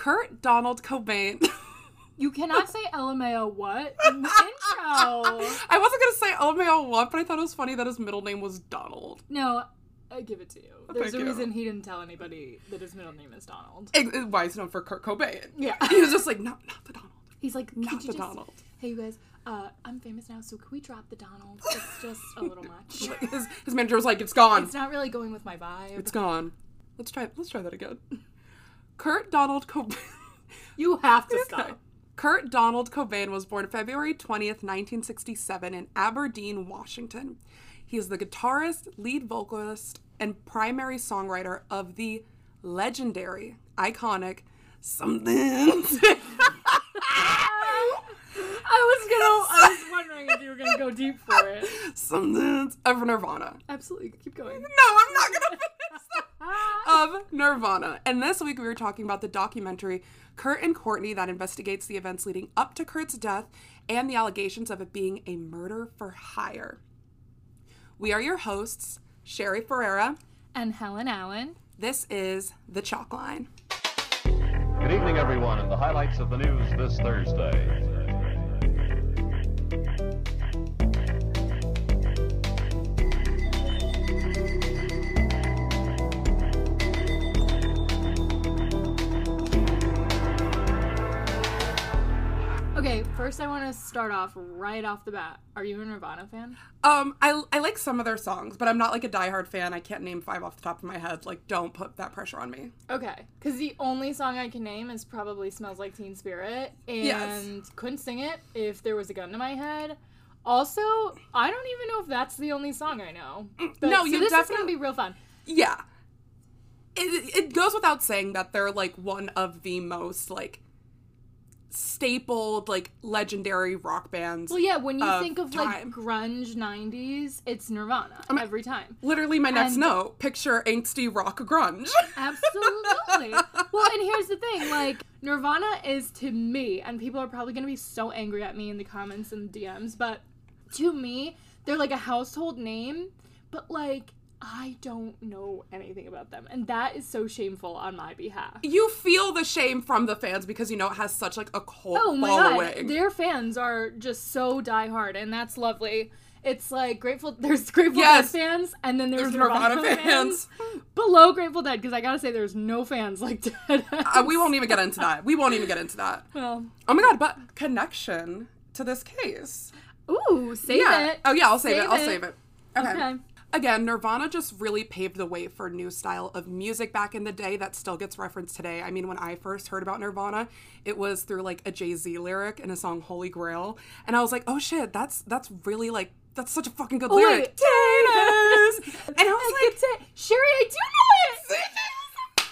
Kurt Donald Cobain. You cannot say LMAO what in the intro. I wasn't gonna say LMAO what, but I thought it was funny that his middle name was Donald. No, I give it to you. There's thank a you. reason he didn't tell anybody that his middle name is Donald. It- it- Why is known for Kurt Cobain? Yeah. He was just like, not, not the Donald. He's like, Not you the just, Donald. hey you guys, uh, I'm famous now, so can we drop the Donald? It's just a little much. His, his manager was like, it's gone. It's not really going with my vibe. It's gone. Let's try. Let's try that again. Kurt Donald Cobain. you have to stop. Kurt Donald Cobain was born February 20th, 1967, in Aberdeen, Washington. He is the guitarist, lead vocalist, and primary songwriter of the legendary, iconic Something. I was gonna. I was wondering if you were gonna go deep for it. Something of Nirvana. Absolutely, keep going. No, I'm not gonna. Of Nirvana. And this week we were talking about the documentary Kurt and Courtney that investigates the events leading up to Kurt's death and the allegations of it being a murder for hire. We are your hosts, Sherry Ferreira. And Helen Allen. This is The Chalk Line. Good evening, everyone, and the highlights of the news this Thursday. Okay, first I want to start off right off the bat. Are you a Nirvana fan? Um, I, I like some of their songs, but I'm not like a diehard fan. I can't name five off the top of my head. Like, don't put that pressure on me. Okay, because the only song I can name is probably "Smells Like Teen Spirit," and Yes. couldn't sing it if there was a gun to my head. Also, I don't even know if that's the only song I know. But, Mm, no, so you this is gonna definitely- be real fun. Yeah. It, it goes without saying that they're like one of the most like stapled like legendary rock bands. Well, yeah, when you of think of time. like grunge '90s, it's Nirvana mean- every time. Literally my next And- note, picture angsty rock grunge. Absolutely. well, and here's the thing like, Nirvana is to me, and people are probably going to be so angry at me in the comments and DMs, but to me, they're like a household name, but like, I don't know anything about them. And that is so shameful on my behalf. you feel the shame from the fans because you know it has such like a cult Oh my following. god, their fans are just so diehard, and that's lovely. It's like Grateful. There's Grateful Yes. Dead fans, and then there's, There's Nirvana, Nirvana fans. fans. below Grateful Dead because I gotta say there's no fans like Dead. Uh, we won't even get into that. We won't even get into that. Well, Oh my god, but connection to this case. ooh, save yeah. it. Oh yeah, I'll save, it. Save I'll save it. Okay. Okay. Again, Nirvana just really paved the way for a new style of music back in the day that still gets referenced today. I mean, when I first heard about Nirvana, it was through like a Jay-Z lyric in a song Holy Grail, and I was like, "Oh shit, that's that's really like that's such a fucking good Oh, lyric." wait. Taters! and I was I like, it. Sherry, I do know it.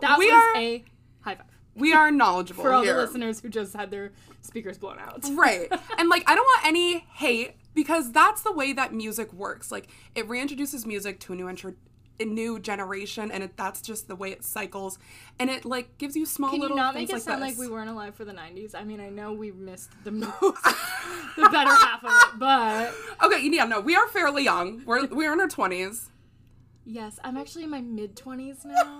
That we was are a high five we are knowledgeable for all here. the listeners who just had their speakers blown out. right and like i don't want any hate because that's the way that music works like it reintroduces music to a new intro a new generation and it, that's just the way it cycles and it like gives you small Can you little not things make it like sound this. like we weren't alive for the '90s? I mean, I know we missed the most, the better half of it, but okay yeah no we are fairly young we're we're in our 20s yes, I'm actually in my mid 20s now.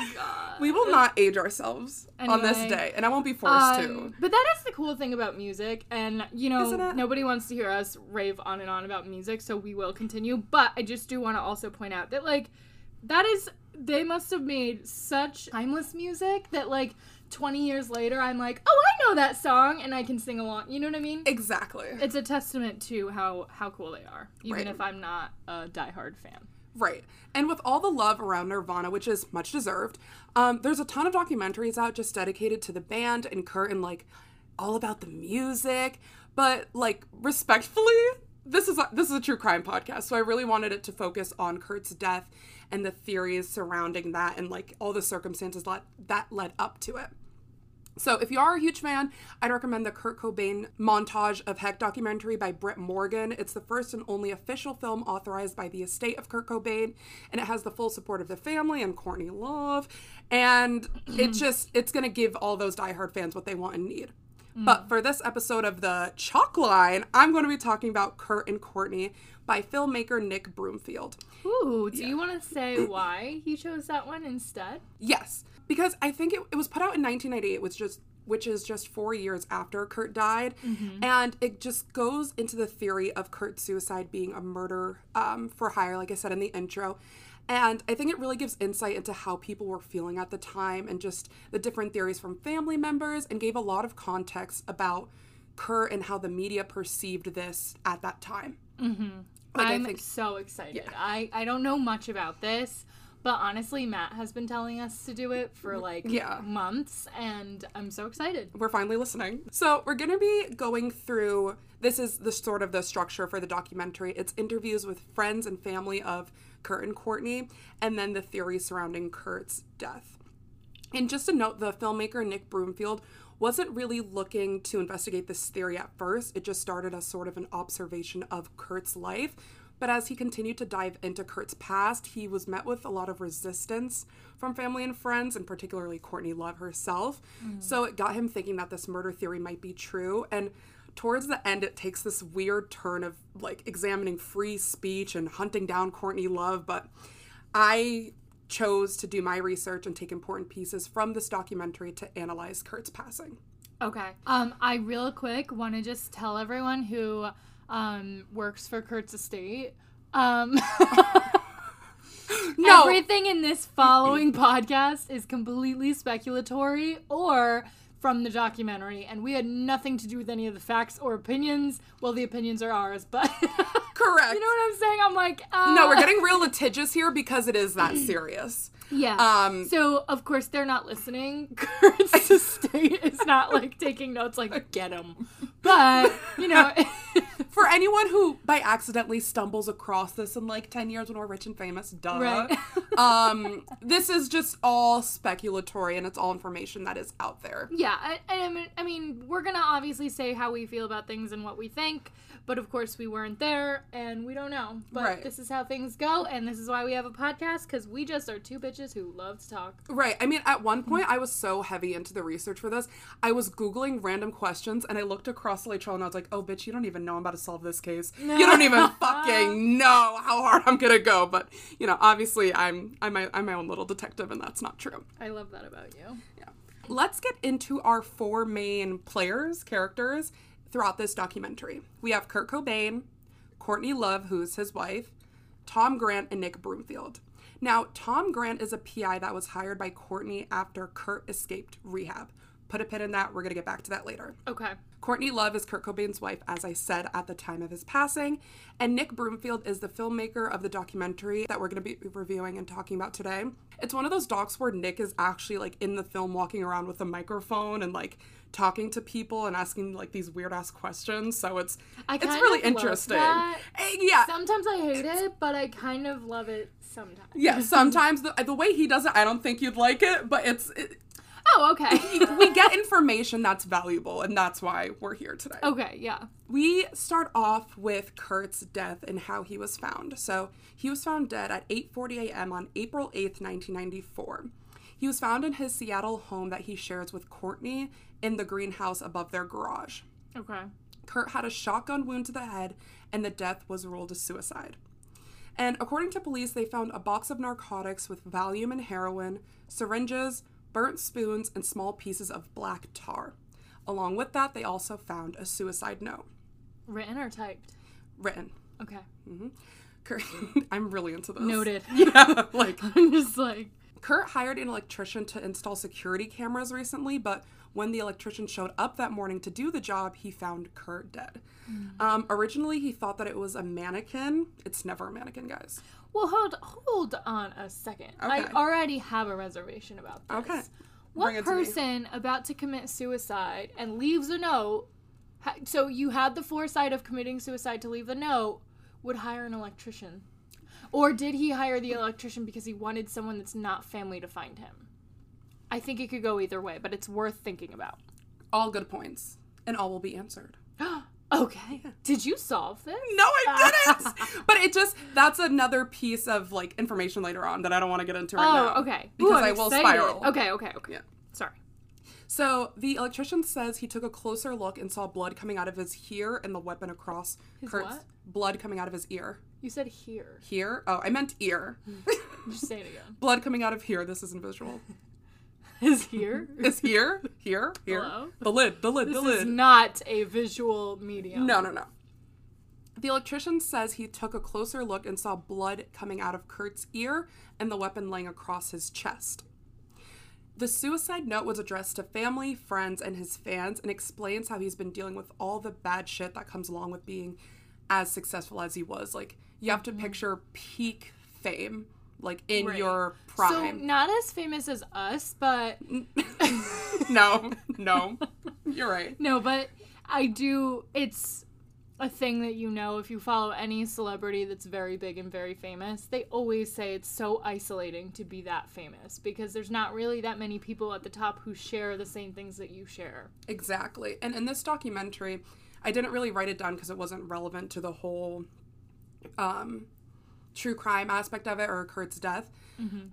Oh god. we will not age ourselves on this day and i won't be forced to Um, but that is the cool thing about music, and you know, nobody wants to hear us rave on and on about music, so we will continue. But I just do want to also point out that, like, that is they must have made such timeless music that, like, 20 years later, I'm like, oh, I know that song, and I can sing along. You know what I mean? exactly It's a testament to how how cool they are, even Right. if I'm not a diehard fan. Right. And with all the love around Nirvana, which is much deserved, um, there's a ton of documentaries out just dedicated to the band and Kurt and like all about the music. But like respectfully, this is a, this is a true crime podcast, so I really wanted it to focus on Kurt's death and the theories surrounding that and like all the circumstances that that led up to it. So, if you are a huge fan, I'd recommend the Kurt Cobain Montage of Heck documentary by Brett Morgen. It's the first and only official film authorized by the estate of Kurt Cobain, and it has the full support of the family and Courtney Love. And it just, it's going to give all those diehard fans what they want and need. But mm. for this episode of the Chalk Line, I'm going to be talking about Kurt and Courtney by filmmaker Nick Broomfield. Ooh, do you want to say why he chose that one instead? Yes, because I think it, it was put out in 1998, which just which is just four years after Kurt died, and it just goes into the theory of Kurt's suicide being a murder um, for hire, like I said in the intro. And I think it really gives insight into how people were feeling at the time and just the different theories from family members and gave a lot of context about Kurt and how the media perceived this at that time. Mm-hmm. Like, I'm I think so excited. I, I don't know much about this, but honestly, Matt has been telling us to do it for like Yeah. months, and I'm so excited. we're finally listening. So we're gonna be going through. This is the sort of the structure for the documentary. It's interviews with friends and family of Kurt and Courtney, and then the theories surrounding Kurt's death. And just a note, the filmmaker Nick Broomfield wasn't really looking to investigate this theory at first. It just started as sort of an observation of Kurt's life. But as he continued to dive into Kurt's past, he was met with a lot of resistance from family and friends, and particularly Courtney Love herself. So it got him thinking that this murder theory might be true. And towards the end, it takes this weird turn of like examining free speech and hunting down Courtney Love. But I chose to do my research and take important pieces from this documentary to analyze Kurt's passing. Okay. Um, I real quick want to just tell everyone who um works for Kurt's estate. Um, No, everything in this following podcast is completely speculatory or from the documentary, and we had nothing to do with any of the facts or opinions. Well, the opinions are ours, but correct. you know what I'm saying? I'm like, uh, no, we're getting real litigious here because it is that serious. Yeah. Um, so of course they're not listening. Kurt's estate is not like taking notes, like get him. But you know, For anyone who by accidentally stumbles across this in like 10 years when we're rich and famous, duh. Right. um, this is just all speculatory and it's all information that is out there. yeah. I, I mean, I mean, we're gonna obviously say how we feel about things and what we think, but of course we weren't there and we don't know. But Right. this is how things go, and this is why we have a podcast because we just are two bitches who love to talk. Right. I mean, at one point, I was so heavy into the research for this. I was Googling random questions and I looked across the lake trail and I was like, oh, bitch, you don't even know I'm about to solve this case. You don't even fucking know how hard I'm to go. But, you know, obviously, I'm, I'm, my, I'm my own little detective and that's not true. I love that about you. Yeah. Let's get into our four main players, characters throughout this documentary. We have Kurt Cobain, Courtney Love, who's his wife, Tom Grant, and Nick Broomfield. Now, Tom Grant is a PI that was hired by Courtney after Kurt escaped rehab. Put a pin in that. We're going to get back to that later. Okay. Courtney Love is Kurt Cobain's wife, as I said at the time of his passing, and Nick Broomfield is the filmmaker of the documentary that we're going to be reviewing and talking about today. It's one of those docs where Nick is actually like in the film walking around with a microphone and like talking to people and asking like these weird ass questions. So it's I it's really interesting. Eh, Yeah. Sometimes I hate it, but I kind of love it sometimes. yeah, sometimes the, the way he does it, I don't think you'd like it, but it's it, Oh, okay. we get information that's valuable, and that's why we're here today. okay, yeah. We start off with Kurt's death and how he was found. So he was found dead at 8:40 a.m. on April 8th, 1994. He was found in his Seattle home that he shares with Courtney in the greenhouse above their garage. Okay. Kurt had a shotgun wound to the head, and the death was ruled a suicide. And according to police, they found a box of narcotics with Valium and heroin, syringes, burnt spoons, and small pieces of black tar. Along with that, they also found a suicide note Written or typed? written. Okay. Mm-hmm. Kurt, I'm really into this. Noted. Yeah, like I'm just like, Kurt hired an electrician to install security cameras recently, but when the electrician showed up that morning to do the job, he found Kurt dead. Um, originally, he thought that it was a mannequin. It's never a mannequin, guys. Well, hold hold on a second. I already have a reservation about this. Okay. What person about to commit suicide and leaves a note? ha- So you had the foresight of committing suicide to leave a note. Would hire an electrician, or did he hire the electrician because he wanted someone that's not family to find him? I think it could go either way, but it's worth thinking about. All good points, and all will be answered. Okay. Did you solve this? No, I didn't. but it just that's another piece of like information later on that I don't want to get into right oh, now. Oh, okay. Because Ooh, I will excited. spiral. Okay, okay, okay. Yeah. Sorry. So the electrician says he took a closer look and saw blood coming out of his ear and the weapon across His Kurt's what? blood coming out of his ear. You said here. Here? Oh, I meant ear. Just say it again. blood coming out of here. This isn't visual. Is here. is here, here, here. Hello? The lid, the lid, This the lid. This is not a visual medium. No, no, no. The electrician says he took a closer look and saw blood coming out of Kurt's ear and the weapon laying across his chest. The suicide note was addressed to family, friends, and his fans and explains how he's been dealing with all the bad shit that comes along with being as successful as he was. Like, you have to mm-hmm. picture peak fame, like in Right. your So prime. not as famous as us, but no, no. You're right. no, but I do. It's a thing that you know if you follow any celebrity that's very big and very famous. They always say it's so isolating to be that famous because there's not really that many people at the top who share the same things that you share. Exactly. And in this documentary, I didn't really write it down because it wasn't relevant to the whole um, true crime aspect of it or Kurt's death,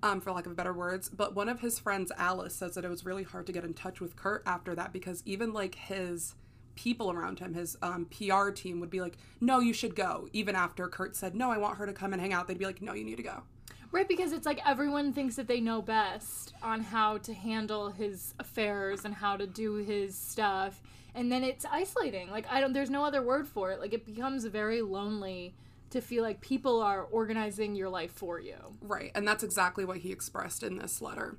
um, for lack of better words. But one of his friends, Alice, says that it was really hard to get in touch with Kurt after that because even like his people around him, his um, PR team would be like, no, you should go. Even after Kurt said, no, I want her to come and hang out, they'd be like, no, you need to go. Right, because it's like everyone thinks that they know best on how to handle his affairs and how to do his stuff. And then it's isolating. Like I don't there's no other word for it. Like it becomes very lonely to feel like people are organizing your life for you. Right, and that's exactly what he expressed in this letter.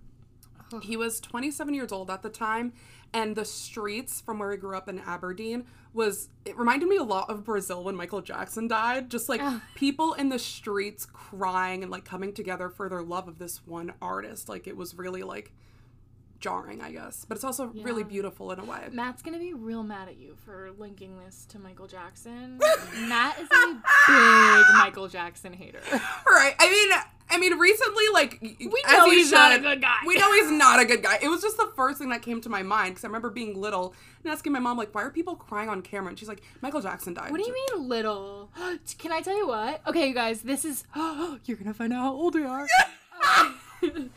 He was 27 years old at the time, and the streets from where he grew up in Aberdeen was it reminded me a lot of Brazil when Michael Jackson died. Just like people in the streets crying and like coming together for their love of this one artist. Like it was really like jarring, I guess. But it's also really beautiful in a way. Matt's gonna be real mad at you for linking this to Michael Jackson. Matt is a big Michael Jackson hater. Right. I mean, I mean, recently, like we know he's not a good guy. We know he's not a good guy. It was just the first thing that came to my mind because I remember being little and asking my mom, like, "Why are people crying on camera?" And she's like, "Michael Jackson died." What do you mean little? Can I tell you what? Okay, you guys, this is you're gonna find out how old we are.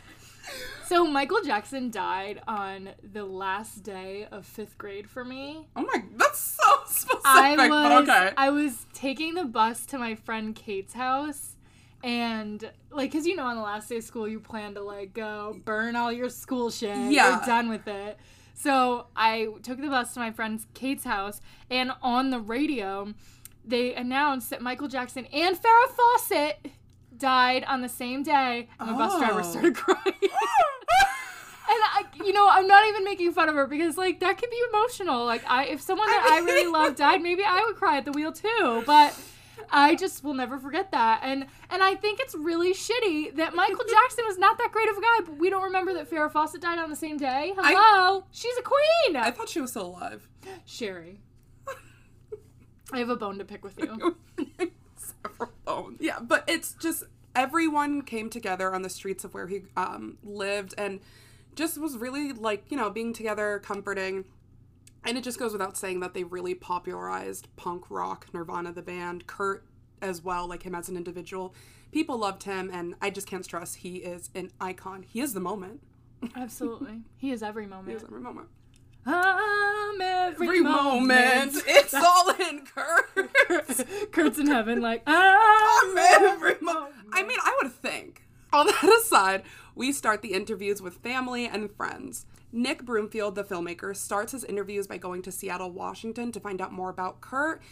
so Michael Jackson died on the last day of fifth grade for me. Oh my, that's so specific. I was but okay. I was taking the bus to my friend Kate's house. And like, cause you know, on the last day of school, you plan to like go burn all your school shit. Yeah. You're done with it. So I took the bus to my friend Kate's house, and on the radio, they announced that Michael Jackson and Farrah Fawcett died on the same day. And my bus driver Oh. started crying. I, you know, I'm not even making fun of her because like that can be emotional. Like I, if someone that I really love died, maybe I would cry at the wheel too. But I just will never forget that. And and I think it's really shitty that Michael Jackson was not that great of a guy, but we don't remember that Farrah Fawcett died on the same day. Hello, she's a queen. I thought she was still alive. Sherry, I have a bone to pick with you. Several bones. Yeah, but it's just everyone came together on the streets of where he um, lived and just was really like you know being together, comforting. And it just goes without saying that they really popularized punk rock, Nirvana, the band, Kurt as well, like him as an individual. People loved him, and I just can't stress he is an icon. He is the moment. Absolutely, he is every He moment. is every moment. I'm every, Every moment, it's all in Kurt. Kurt's in heaven, like I'm every moment. I mean, I would think. All that aside, we start the interviews with family and friends. Nick Broomfield, the filmmaker, starts his interviews by going to Seattle, Washington to find out more about Kurt,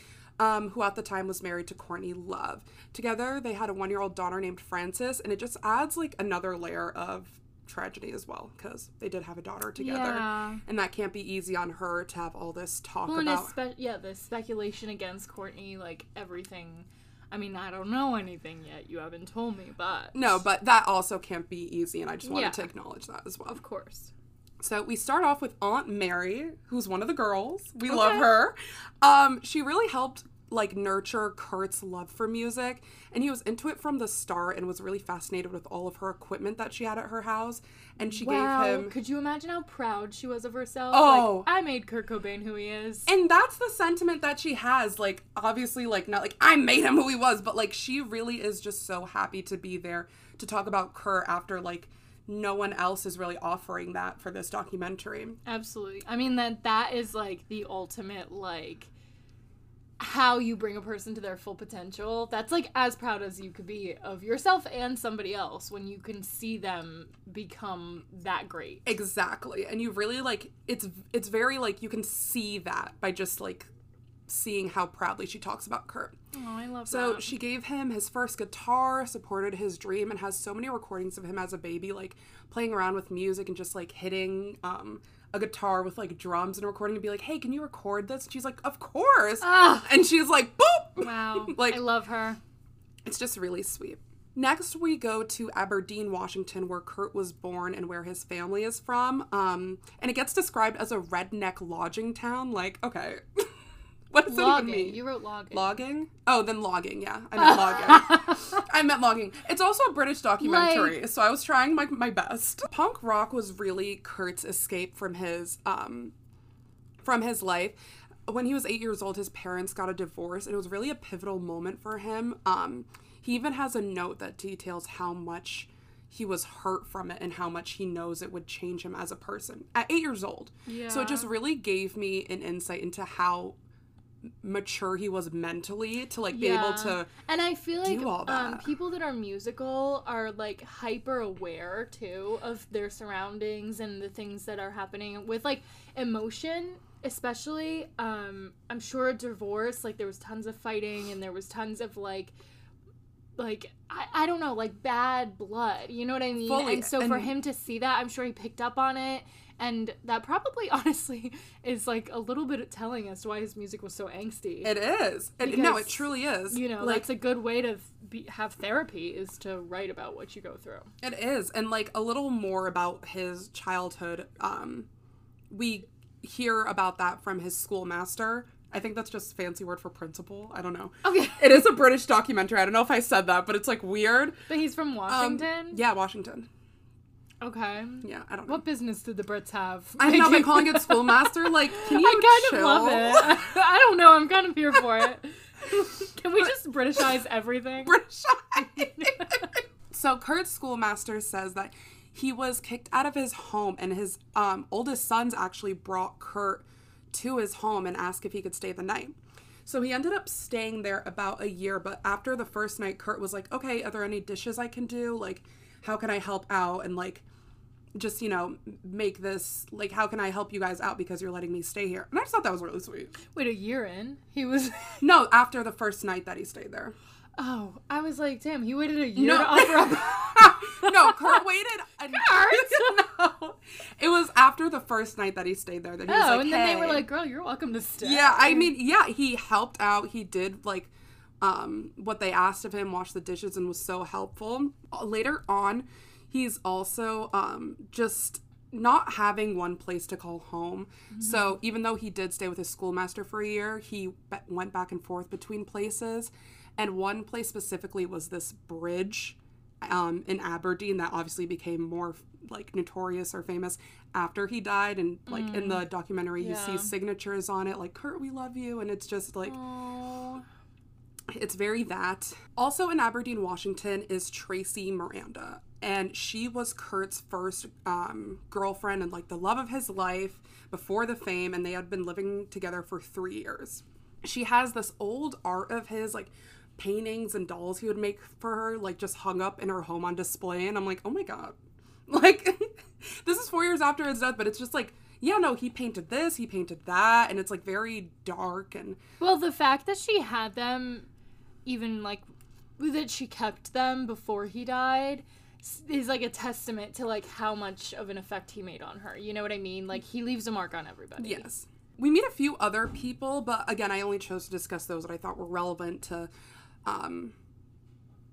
um, who at the time was married to Courtney Love. Together, they had a one year old daughter named Frances, and it just adds like another layer of tragedy as well because they did have a daughter together. Yeah. And that can't be easy on her to have all this talk Well, about. espe- yeah, the speculation against Courtney, like everything. I mean, I don't know anything yet. You haven't told me, but no, but that also can't be easy, and I just wanted Yeah. to acknowledge that as well. of course. So we start off with Aunt Mary, who's one of the girls. We love her. Um, she really helped like nurture Kurt's love for music, and he was into it from the start and was really fascinated with all of her equipment that she had at her house. And she Wow, gave him could you imagine how proud she was of herself? Oh. like, I made Kurt Cobain who he is. and that's the sentiment that she has like obviously like not like i made him who he was but like she really is just so happy to be there to talk about kurt after like no one else is really offering that for this documentary Absolutely. I mean that that is like the ultimate like how you bring a person to their full potential. That's like as proud as you could be of yourself and somebody else when you can see them become that great. Exactly. And you really like it's it's very like you can see that by just like seeing how proudly she talks about Kurt. Oh, I love So that. she gave him his first guitar, supported his dream, and has so many recordings of him as a baby, like playing around with music and just like hitting um, a guitar with like drums and a recording and be like, hey, can you record this? And she's like, of course. Ah. And she's like, boop. Wow. Like- I love her. It's just really sweet. Next, we go to Aberdeen, Washington, where Kurt was born and where his family is from. Um, and it gets described as a redneck lodging town. Like, okay, what does that even Logging. mean? You wrote logging. Logging? Oh, then logging. Yeah, I meant logging. I meant logging. It's also a British documentary, so I was trying my my best. Punk rock was really Kurt's escape from his um from his life. When he was eight years old, his parents got a divorce, and it was really a pivotal moment for him. Um, he even has a note that details how much he was hurt from it and how much he knows it would change him as a person at eight years old. Yeah. So it just really gave me an insight into how mature he was mentally to like be able to and I feel like do all um, people that are musical are like hyper aware too of their surroundings and the things that are happening with like emotion especially um i'm sure a divorce like there was tons of fighting and there was tons of like like I, I don't know like bad blood you know what i mean? Fully, and so for him to see that i'm sure he picked up on it and that probably honestly is like a little bit telling as to why his music was so angsty. It is. And no it truly is. you know like that's a good way to be, have therapy is to write about what you go through. It is. And like a little more about his childhood um we hear about that from his schoolmaster. I think that's just fancy word for principal. I don't know. Okay. It is a british documentary. I don't know if i said that but it's like weird. But he's from um, washington? yeah washington okay yeah i don't know what business did the brits have i know by calling it schoolmaster like can you i kind chill? of love it i don't know i'm kind of here for it can we just britishize everything British. so Kurt's schoolmaster says that he was kicked out of his home, and his um, oldest sons actually brought Kurt to his home and asked if he could stay the night. So he ended up staying there about a year, but after the first night, Kurt was like, "Okay, are there any dishes I can do? Like, how can I help out?" And like, just you know, make this like, how can I help you guys out because you're letting me stay here? And I just thought that was really sweet. wait a year in he was No, after the first night that he stayed there. oh i was like damn he waited a year No. to offer up no, Kurt waited. A- no, it was after the first night that he stayed there that he was oh like, and then they were like girl you're welcome to stay yeah. I mean, yeah, he helped out. He did like um what they asked of him, wash the dishes, and was so helpful. Later on, he's also um just not having one place to call home. So even though he did stay with his schoolmaster for a year, he be- went back and forth between places. And one place specifically was this bridge um, in Aberdeen that obviously became more like notorious or famous after he died. And like in the documentary, you Yeah. see signatures on it like "Kurt, we love you," and it's just like Aw. it's very that. Also in Aberdeen, Washington is Tracy Marander. And she was Kurt's first um, girlfriend and like the love of his life before the fame, and they had been living together for three years. She has this old art of his, like paintings and dolls he would make for her, like just hung up in her home on display. And I'm like, oh my God. Like, this is four years after his death, but it's just like, yeah, no, he painted this, he painted that, and it's like very dark and Well, the fact that she had them, even like that she kept them before he died, is like a testament to like how much of an effect he made on her. You know what I mean? Like he leaves a mark on everybody. Yes. We meet a few other people, but again, I only chose to discuss those that I thought were relevant to um,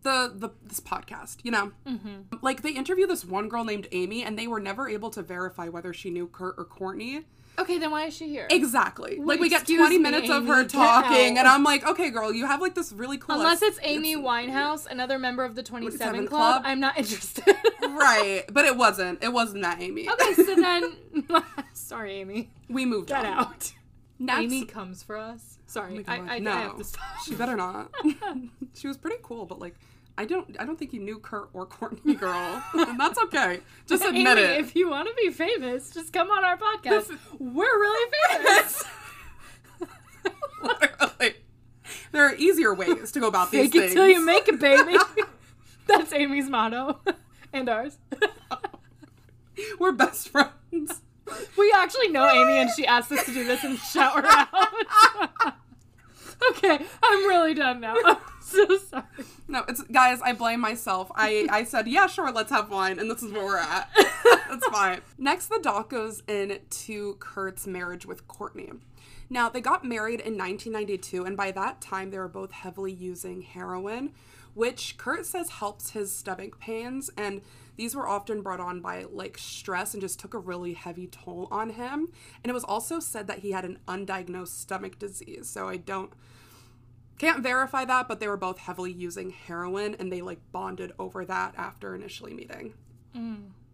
the the this podcast. You know, mm-hmm. like they interview this one girl named Amy, and they were never able to verify whether she knew Kurt or Courtney. Okay, then why is she here? Exactly. Like we get twenty me, minutes of her talking, and I'm like, okay, girl, you have like this really cool. Unless it's Amy Winehouse, another member of the 27 27 Club, Club? I'm not interested. right? But it wasn't. It wasn't that Amy. okay, so then. Sorry, Amy. we moved Get on. out. Next, Amy comes for us. Sorry, I, I, no. I have to stop. She better not. she was pretty cool, but like, I don't, I don't think you knew Kurt or Courtney, girl. and that's okay. Just admit Amy, it. if you want to be famous, just come on our podcast. We're really famous. Literally. there are easier ways to go about these things. Fake it till you make it, baby. That's Amy's motto. and ours. We're best friends. We actually know Amy and she asked us to do this and shout her out. okay, I'm really done now. I'm so sorry. No, it's guys. I blame myself. I I said yeah, sure, let's have wine, and this is where we're at. That's fine. Next, the doc goes into Kurt's marriage with Courtney. Now they got married in 1992, and by that time they were both heavily using heroin, which Kurt says helps his stomach pains, and these were often brought on by like stress and just took a really heavy toll on him. And it was also said that he had an undiagnosed stomach disease. So I don't can't verify that, but they were both heavily using heroin and they like bonded over that after initially meeting. Yeah,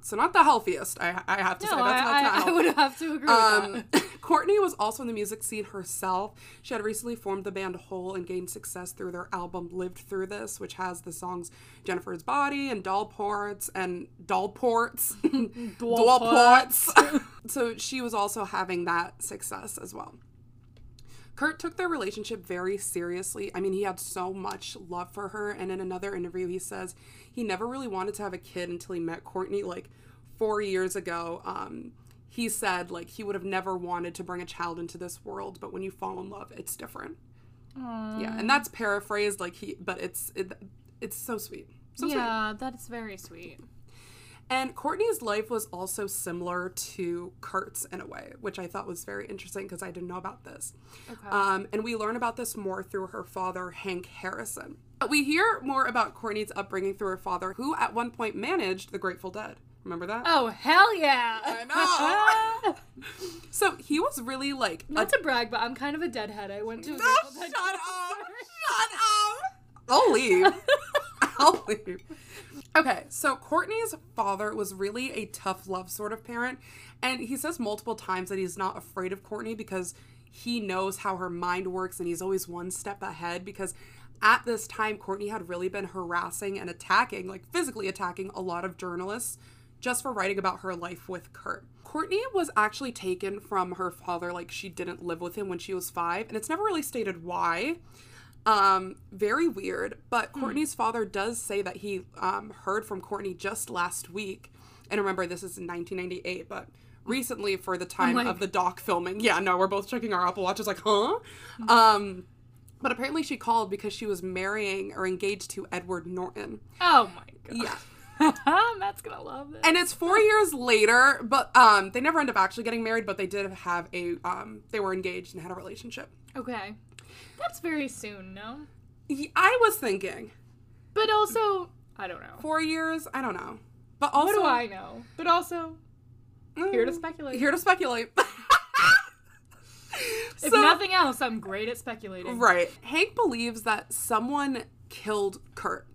so not the healthiest, I, I have to say. That's, I, that's not I, I would have to agree Um, with that. Courtney was also in the music scene herself. She had recently formed the band Hole and gained success through their album Live Through This, which has the songs Jennifer's Body and Doll Ports and Doll Ports. Doll Ports. so she was also having that success as well. Kurt took their relationship very seriously. I mean, he had so much love for her. And in another interview, he says he never really wanted to have a kid until he met Courtney like four years ago. Um, he said like he would have never wanted to bring a child into this world, but when you fall in love, it's different. Yeah, and that's paraphrased like he, but it's it, it's so sweet. So sweet. yeah, that's very sweet. And Courtney's life was also similar to Kurt's in a way, which I thought was very interesting because I didn't know about this. Okay. Um, and we learn about this more through her father, Hank Harrison. We hear more about Courtney's upbringing through her father, who at one point managed the Grateful Dead. Remember that? oh hell yeah! I know. So he was really like a Not to brag, but I'm kind of a deadhead. I went to a No, shut up! Shut up! I'll leave. I'll leave. Okay, so Courtney's father was really a tough love sort of parent, and he says multiple times that he's not afraid of Courtney because he knows how her mind works and he's always one step ahead because at this time Courtney had really been harassing and attacking, like physically attacking a lot of journalists just for writing about her life with Kurt. Courtney was actually taken from her father, like she didn't live with him when she was five, and it's never really stated why. Um, very weird. But Courtney's father does say that he um, heard from Courtney just last week. And remember, this is in 1998, but recently for the time like- of the doc filming. Yeah, no, we're both checking our Apple Watches, like, huh? Um, but apparently she called because she was marrying or engaged to Edward Norton. Oh my god. Yeah. Matt's gonna love this. and it's four years later but um they never end up actually getting married but they did have a um they were engaged and had a relationship okay, that's very soon, no? I was thinking But also, I don't know. four years i don't know but also What do I know? But also, mm, here to speculate. here to speculate if So- nothing else, I'm great at speculating. right hank believes that someone killed kurt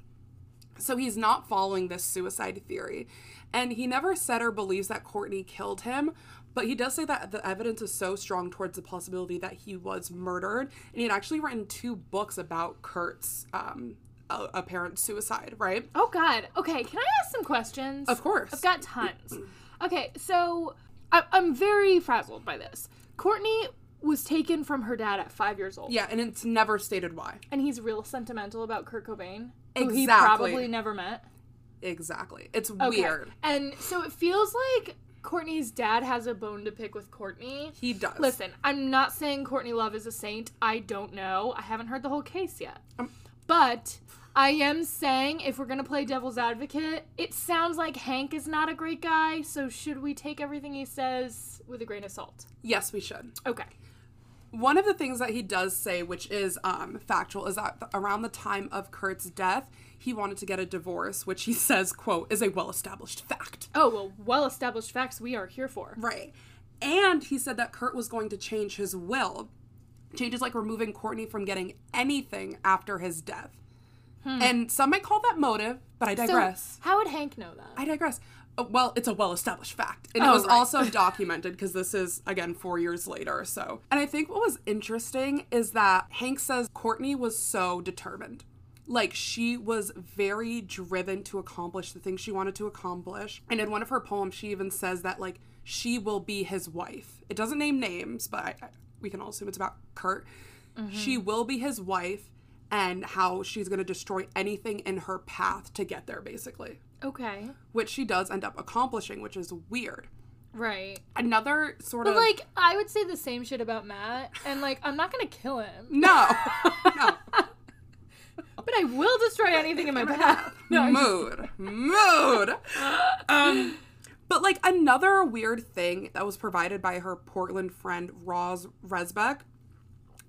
so he's not following this suicide theory and he never said or believes that courtney killed him but he does say that the evidence is so strong towards the possibility that he was murdered and he had actually written two books about kurt's um, apparent suicide right Oh God. Okay, can I ask some questions? of course I've got tons. Okay, so I- I'm very frazzled by this. Courtney was taken from her dad at five years old. yeah and it's never stated why And he's real sentimental about Kurt Cobain, who he probably never met. exactly it's Okay. weird And so it feels like Courtney's dad has a bone to pick with Courtney. he does Listen, I'm not saying Courtney Love is a saint. I don't know. I haven't heard the whole case yet. Um, but I am saying if we're going to play devil's advocate, it sounds like Hank is not a great guy, so should we take everything he says with a grain of salt? yes we should Okay. one of the things that he does say, which is um, factual, is that th- around the time of Kurt's death, he wanted to get a divorce, which he says, "quote is a well-established fact." Oh, well, well established facts we are here for. Right, and he said that Kurt was going to change his will, changes like removing Courtney from getting anything after his death. And some might call that motive, but I So, digress. how would Hank know that? I digress. Uh, well, it's a well-established fact, and it Oh, was right. also documented because this is again four years later. So, and I think what was interesting is that Hank says Courtney was so determined, like she was very driven to accomplish the things she wanted to accomplish. And in one of her poems, she even says that like she will be his wife. It doesn't name names, but I, I, we can all assume it's about Kurt. Mm-hmm. she will be his wife and how she's going to destroy anything in her path to get there, basically. Okay. Which she does end up accomplishing, which is weird. Right. Another sort But of. like I would say the same shit about Matt and like I'm not going to kill him, no. no. I will destroy anything in my path. No, mood mood um but like another weird thing that was provided by her portland friend Rozz Rezabek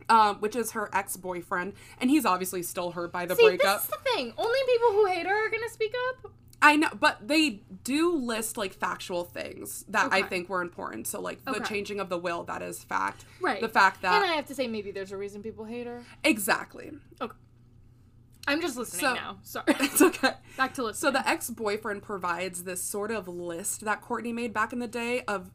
um, which is her ex-boyfriend and he's obviously still hurt by the See, breakup this is the thing. Only people who hate her are going to speak up. i know but they do list like factual things that i think were important so like the Okay. changing of the will that is fact Right. the fact that And I have to say maybe there's a reason people hate her. exactly Okay. I'm just listening So- now. Sorry. it's okay. Back to listening. So the ex-boyfriend provides this sort of list that Courtney made back in the day of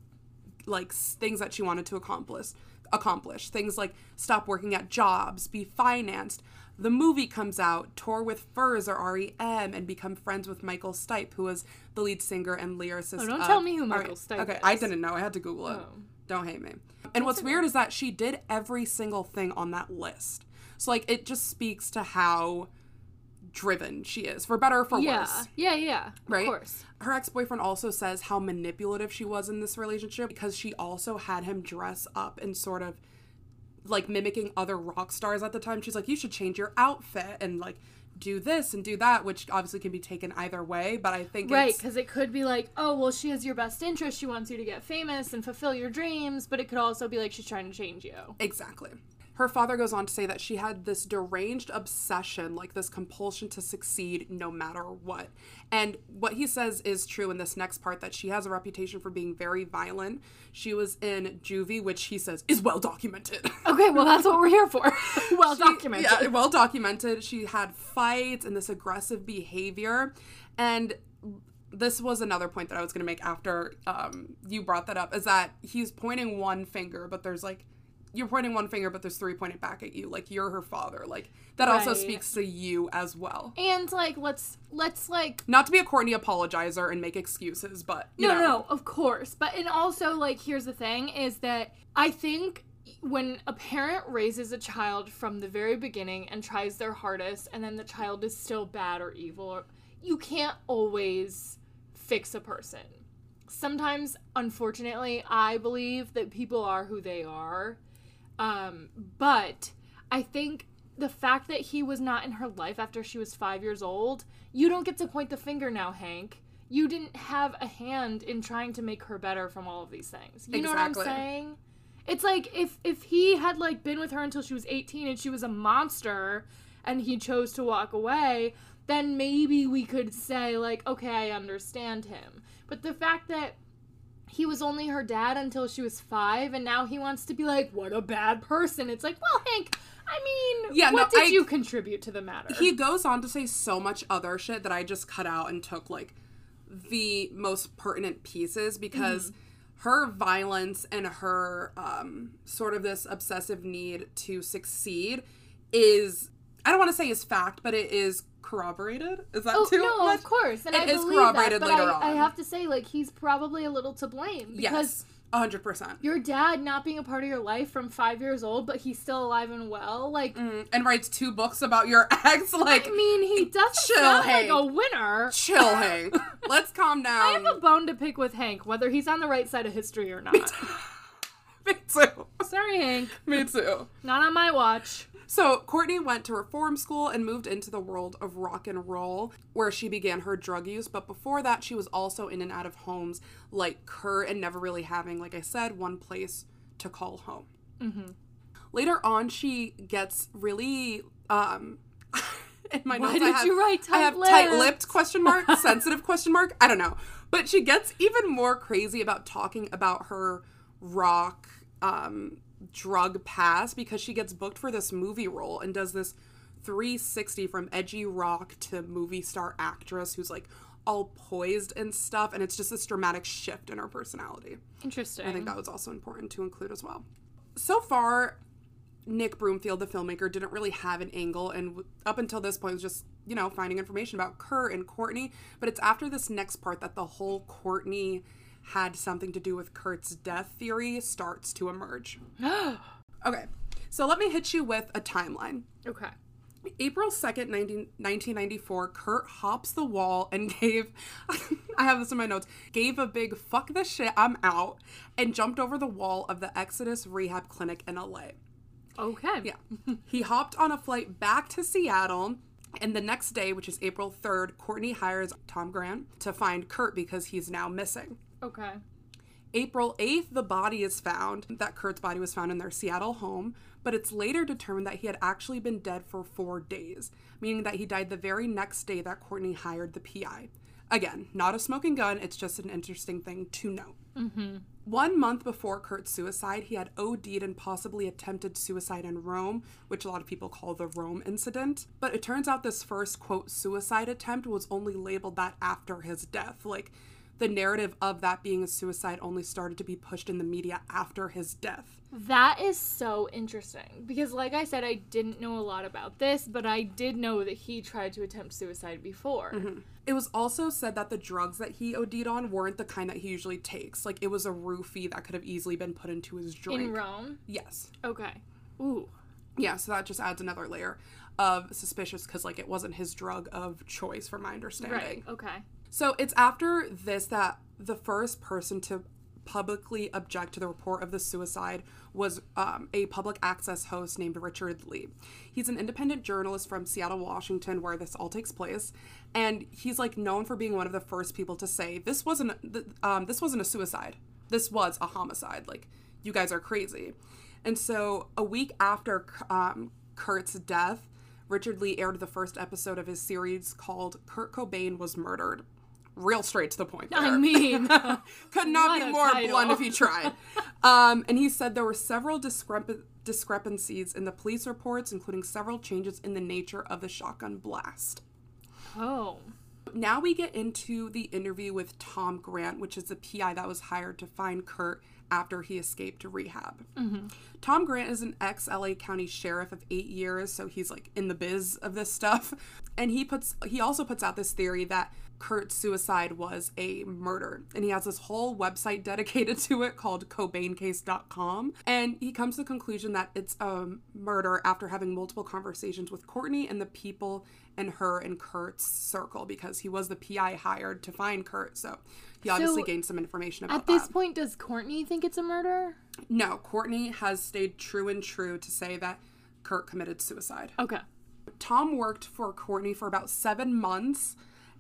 like things that she wanted to accomplish accomplish. Things like stop working at jobs be financed. The movie comes out tour with furs or R.E.M. and become friends with michael stipe who was the lead singer and lyricist Oh, don't of tell me who Michael Stipe okay i didn't know. I had to google it. Oh. don't hate me. And what's weird is that she did every single thing on that list. So like it just speaks to how driven she is for better or for yeah. worse Yeah, yeah. Right? Of course. her ex-boyfriend also says how manipulative she was in this relationship because she also had him dress up and sort of like mimicking other rock stars at the time she's like you should change your outfit and like do this and do that which obviously can be taken either way but i think Right, because it could be like, oh, well, she has your best interest. She wants you to get famous and fulfill your dreams. But it could also be like she's trying to change you. Exactly. Her father goes on to say that she had this deranged obsession, like this compulsion to succeed no matter what. And what he says is true in this next part that she has a reputation for being very violent. She was in juvie, which he says is well documented. Okay, well, that's what we're here for. well documented. Yeah, well documented. She had fights and this aggressive behavior. And this was another point that I was going to make after um, you brought that up is that he's pointing one finger, but there's like, you're pointing one finger, but there's three pointed back at you. Like, you're her father. Like, that also speaks to you as well. And like, let's let's like Not to be a Courtney apologizer and make excuses, but you no, know. no, of course. But and also like here's the thing is that I think when a parent raises a child from the very beginning and tries their hardest and then the child is still bad or evil, you can't always fix a person. Sometimes unfortunately, I believe that people are who they are. Um, but I think the fact that he was not in her life after she was five years old, you don't get to point the finger now, Hank. You didn't have a hand in trying to make her better from all of these things. You know what I'm saying? It's like if if he had like been with her until she was 18 and she was a monster and he chose to walk away, then maybe we could say like, okay, I understand him. But the fact that he was only her dad until she was five, and now he wants to be like, what a bad person. It's like, well, Hank, I mean, Yeah, what no, did I- you contribute to the matter? he goes on to say so much other shit that I just cut out and took like the most pertinent pieces because her violence and her um sort of this obsessive need to succeed is I don't want to say is fact, but it is corroborated. Is that Oh too no, much? of course, and It I is believe corroborated that, but later I, I have to say, like, he's probably a little to blame because Yes, hundred percent. your dad not being a part of your life from five years old, but he's still alive and well. Like, mm, And writes two books about your ex. Like, I mean, he doesn't chill, sound Hank. like a winner. chill, Hank. Let's calm down. I have a bone to pick with Hank, whether he's on the right side of history or not. Me too. Sorry, Hank. Me too. Not on my watch. So, Courtney went to reform school and moved into the world of rock and roll, where she began her drug use. But before that, she was also in and out of homes like Kurt and never really having, like I said, one place to call home. Mm-hmm. Later on, she gets really. um in my Why notes, I did have, you write I have tight-lipped question mark, sensitive question mark. I don't know, but she gets even more crazy about talking about her rock um, drug pass because she gets booked for this movie role and does this 360 from edgy rock to movie star actress who's like all poised and stuff, and it's just this dramatic shift in her personality. Interesting. I think that was also important to include as well. So far, Nick Broomfield, the filmmaker, didn't really have an angle, and up until this point, was just you know finding information about Kerr and Courtney. But it's after this next part that the whole Courtney had something to do with Kurt's death theory starts to emerge. Okay. So let me hit you with a timeline. Okay. April 2nd, 19, 1994, Kurt hops the wall and gave, I have this in my notes, gave a big fuck this shit, I'm out, and jumped over the wall of the Exodus Rehab Clinic in LA. Okay. Yeah. he hopped on a flight back to Seattle. And the next day, which is April 3rd, Courtney hires Tom Grant to find Kurt because he's now missing. Okay. April 8th, the body is found. That Kurt's body was found in their Seattle home, but it's later determined that he had actually been dead for four days, meaning that he died the very next day that Courtney hired the PI. Again, not a smoking gun, it's just an interesting thing to note. Mm-hmm. One month before Kurt's suicide, he had OD'd and possibly attempted suicide in Rome, which a lot of people call the Rome incident. But it turns out this first, quote, suicide attempt was only labeled that after his death. Like, the narrative of that being a suicide only started to be pushed in the media after his death. That is so interesting because, like I said, I didn't know a lot about this, but I did know that he tried to attempt suicide before. Mm-hmm. It was also said that the drugs that he OD'd on weren't the kind that he usually takes. Like, it was a roofie that could have easily been put into his drink. In Rome? Yes. Okay. Ooh. Yeah, so that just adds another layer of suspicious because, like, it wasn't his drug of choice, from my understanding. Right. Okay. So it's after this that the first person to publicly object to the report of the suicide was um, a public access host named Richard Lee. He's an independent journalist from Seattle, Washington, where this all takes place, and he's like known for being one of the first people to say this wasn't um, this wasn't a suicide. This was a homicide. Like you guys are crazy. And so a week after um, Kurt's death, Richard Lee aired the first episode of his series called "Kurt Cobain Was Murdered." Real straight to the point. I mean, could not be more title. blunt if he tried. um, and he said there were several discrep- discrepancies in the police reports, including several changes in the nature of the shotgun blast. oh. Now we get into the interview with Tom Grant, which is the PI that was hired to find Kurt after he escaped to rehab. Tom Grant is an ex LA County sheriff of eight years, so he's like in the biz of this stuff. And he puts he also puts out this theory that Kurt's suicide was a murder. And he has this whole website dedicated to it called CobainCase.com. And he comes to the conclusion that it's a murder after having multiple conversations with Courtney and the people in her and Kurt's circle because he was the PI hired to find Kurt. So he obviously So, gained some information about At this that. point, does Courtney think it's a murder? No, Courtney has stayed true and true to say that Kurt committed suicide. Okay. Tom worked for Courtney for about seven months,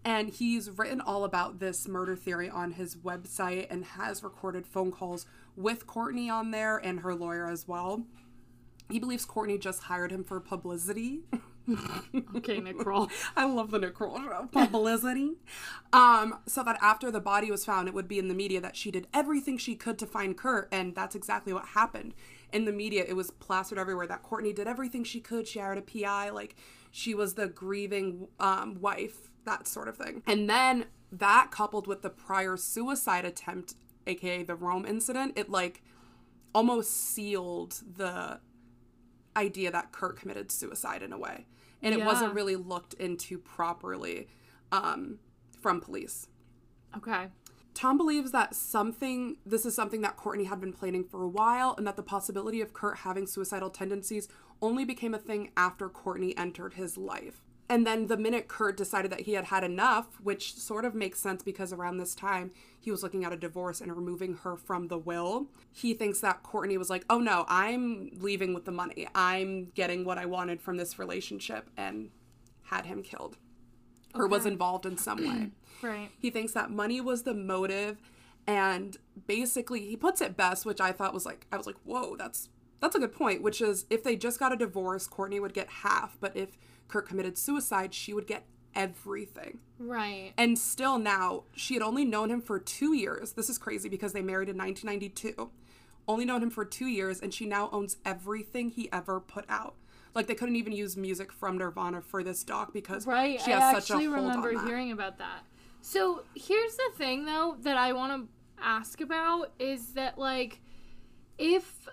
and he's written all about this murder theory on his website and has recorded phone calls with Courtney on there and her lawyer as well. He believes Courtney just hired him for publicity. Okay, Nick Kroll. I love the Nicole show. Publicity. Um, so that after the body was found, it would be in the media that she did everything she could to find Kurt, and that's exactly what happened. In the media, it was plastered everywhere that Courtney did everything she could. She hired a PI, like she was the grieving um, wife, that sort of thing. And then that coupled with the prior suicide attempt, aka the Rome incident, it like almost sealed the idea that Kurt committed suicide in a way. And it wasn't really looked into properly um, from police. Okay. Tom believes that something, this is something that Courtney had been planning for a while, and that the possibility of Kurt having suicidal tendencies only became a thing after Courtney entered his life. And then the minute Kurt decided that he had had enough, which sort of makes sense because around this time he was looking at a divorce and removing her from the will, he thinks that Courtney was like, oh no, I'm leaving with the money. I'm getting what I wanted from this relationship and had him killed or was involved in some way. Right. He thinks that money was the motive and basically he puts it best, which I thought was like I was like, "Whoa, that's that's a good point," which is if they just got a divorce, Courtney would get half, but if Kurt committed suicide, she would get everything. Right. And still now, she had only known him for 2 years. This is crazy because they married in 1992. Only known him for 2 years and she now owns everything he ever put out. Like they couldn't even use music from Nirvana for this doc because Right. she I such a actually hold remember on that. hearing about that. So here's the thing, though, that I want to ask about is that, like, if,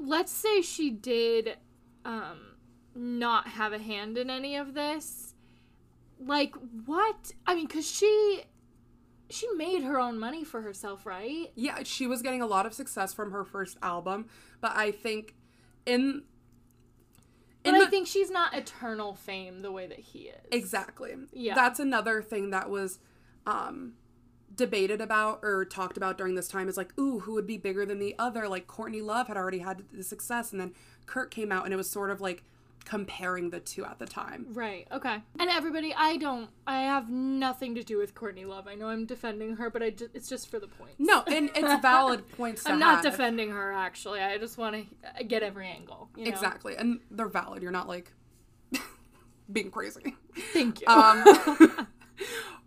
let's say she did um, not have a hand in any of this, like, what? I mean, because she. She made her own money for herself, right? yeah, she was getting a lot of success from her first album, but I think in But In I think she's not eternal fame the way that he is. Exactly. Yeah. That's another thing that was um debated about or talked about during this time is like, ooh, who would be bigger than the other? Like Courtney Love had already had the success and then Kurt came out and it was sort of like comparing the two at the time. Right. Okay. And everybody, I don't. I have nothing to do with Courtney Love. I know I'm defending her, but I ju- it's just for the points. No, and it's valid points I'm not have. defending her. Actually, I just want to get every angle. You know? Exactly. And they're valid. You're not like being crazy. Thank you. Um,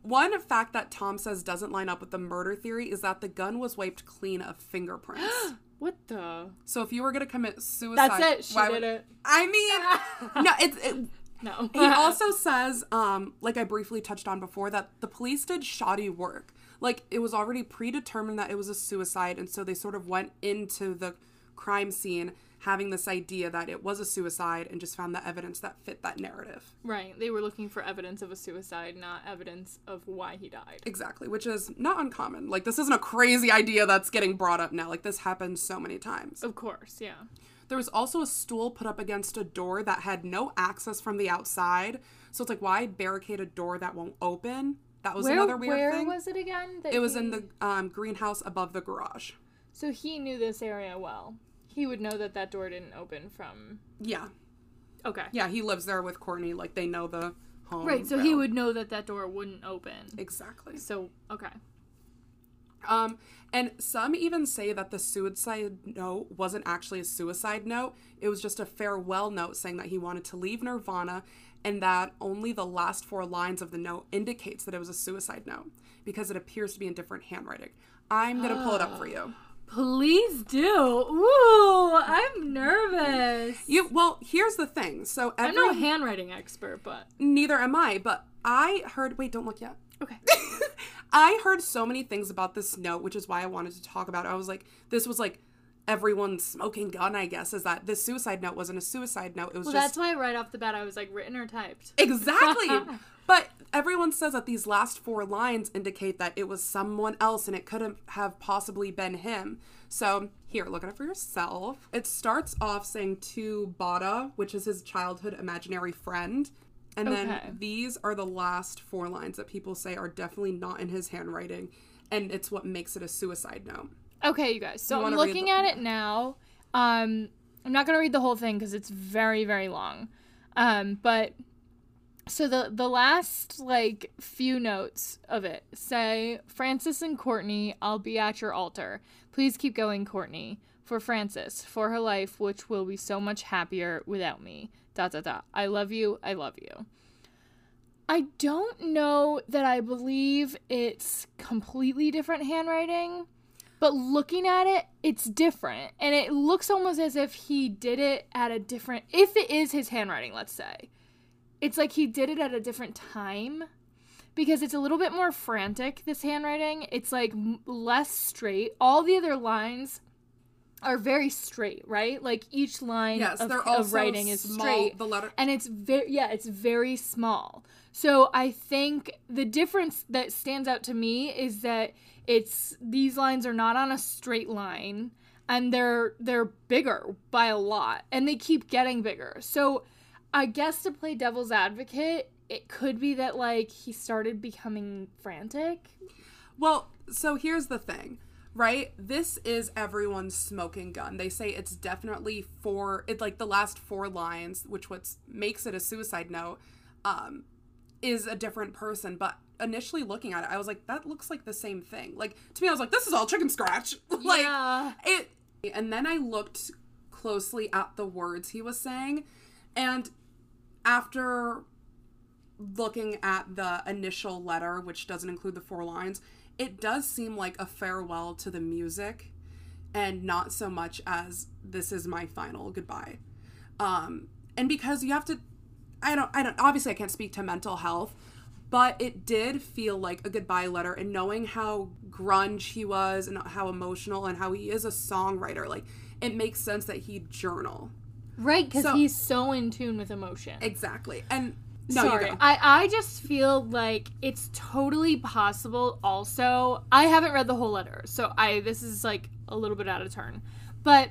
one fact that Tom says doesn't line up with the murder theory is that the gun was wiped clean of fingerprints. what the? so if you were gonna commit suicide, That's it. She did would- it. I mean, no. It's it, No. he also says, um, like I briefly touched on before, that the police did shoddy work. Like it was already predetermined that it was a suicide, and so they sort of went into the crime scene having this idea that it was a suicide and just found the evidence that fit that narrative. right. They were looking for evidence of a suicide, not evidence of why he died. Exactly, which is not uncommon. Like this isn't a crazy idea that's getting brought up now. Like this happens so many times. Of course. Yeah. There was also a stool put up against a door that had no access from the outside. So it's like why barricade a door that won't open? That was Where, another weird where thing. was it again? that it was he- in the um, greenhouse above the garage. So he knew this area well. He would know that that door didn't open from. Yeah, Okay. yeah. He lives there with Courtney. Like they know the home. Right. So he would know that that door wouldn't open. exactly. So okay. Um, and some even say that the suicide note wasn't actually a suicide note. It was just a farewell note saying that he wanted to leave Nirvana and that only the last four lines of the note indicates that it was a suicide note because it appears to be in different handwriting. I'm going to pull it up for you. Please do. Ooh, I'm nervous. You well, here's the thing. So I'm every no handwriting expert, but neither am I, but I heard wait, don't look yet. okay. I heard so many things about this note, which is why I wanted to talk about it. I was like, this was like everyone's smoking gun, I guess, is that this suicide note wasn't a suicide note. It was Well, just that's why right off the bat I was like written or typed. Exactly. but everyone says that these last four lines indicate that it was someone else and it couldn't have possibly been him. So here, look at it for yourself. It starts off saying to Boddah, which is his childhood imaginary friend. And Okay. then these are the last four lines that people say are definitely not in his handwriting. And it's what makes it a suicide note. Okay, you guys. So You I'm looking the- at it now. Um, I'm not gonna read the whole thing because it's very, very long. Um, but so the the last like few notes of it say, Frances and Courtney, I'll be at your altar. Please keep going, Courtney. For Frances, for her life, which will be so much happier without me. Dot dot dot. I love you. I love you. I don't know that I believe it's completely different handwriting, but looking at it, it's different. And it looks almost as if he did it at a different, if it is his handwriting, let's say, it's like he did it at a different time because it's a little bit more frantic, this handwriting. It's like less straight. All the other lines are very straight, right? Like each line Yes, of, of writing is small. straight The letter and it's very yeah it's very small so i think the difference that stands out to me is that it's these lines are not on a straight line and they're they're bigger by a lot and they keep getting bigger so i guess to play devil's advocate it could be that like he started becoming frantic Well, so here's the thing, right? This is everyone's smoking gun. They say it's definitely for it like the last four lines, which what makes it a suicide note, um, is a different person. But initially looking at it, I was like, that looks like the same thing. Like to me, I was like, this is all chicken scratch. like Yeah. it. And then I looked closely at the words he was saying, and after looking at the initial letter, which doesn't include the four lines, it does seem like a farewell to the music and not so much as this is my final goodbye. Um, and because you have to, I don't, I don't, obviously I can't speak to mental health, but it did feel like a goodbye letter and knowing how grunge he was and how emotional and how he is a songwriter, like it makes sense that he'd journal. right because So- he's so in tune with emotion Exactly. And no, Sorry. I, I just feel like it's totally possible also. I haven't read the whole letter, so I this is like a little bit out of turn. But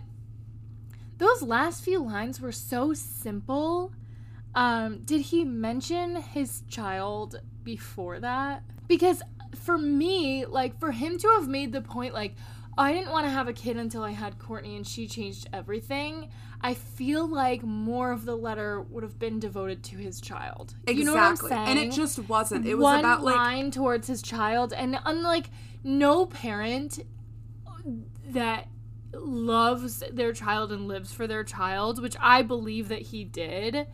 those last few lines were so simple. Um, did he mention his child before that? Because for me, like for him to have made the point like I didn't want to have a kid until I had Courtney and she changed everything. I feel like more of the letter would have been devoted to his child. Exactly. You know what I'm saying? And it just wasn't. It was One about like line towards his child, and unlike no parent that loves their child and lives for their child, which I believe that he did,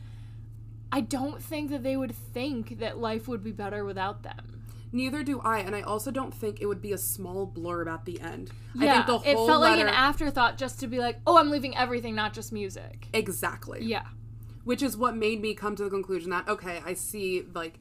I don't think that they would think that life would be better without them. neither do I, and I also don't think it would be a small blurb at the end. Yeah, I think the it whole felt like an afterthought just to be like, oh, I'm leaving everything, not just music. exactly. Yeah. which is what made me come to the conclusion that okay i see like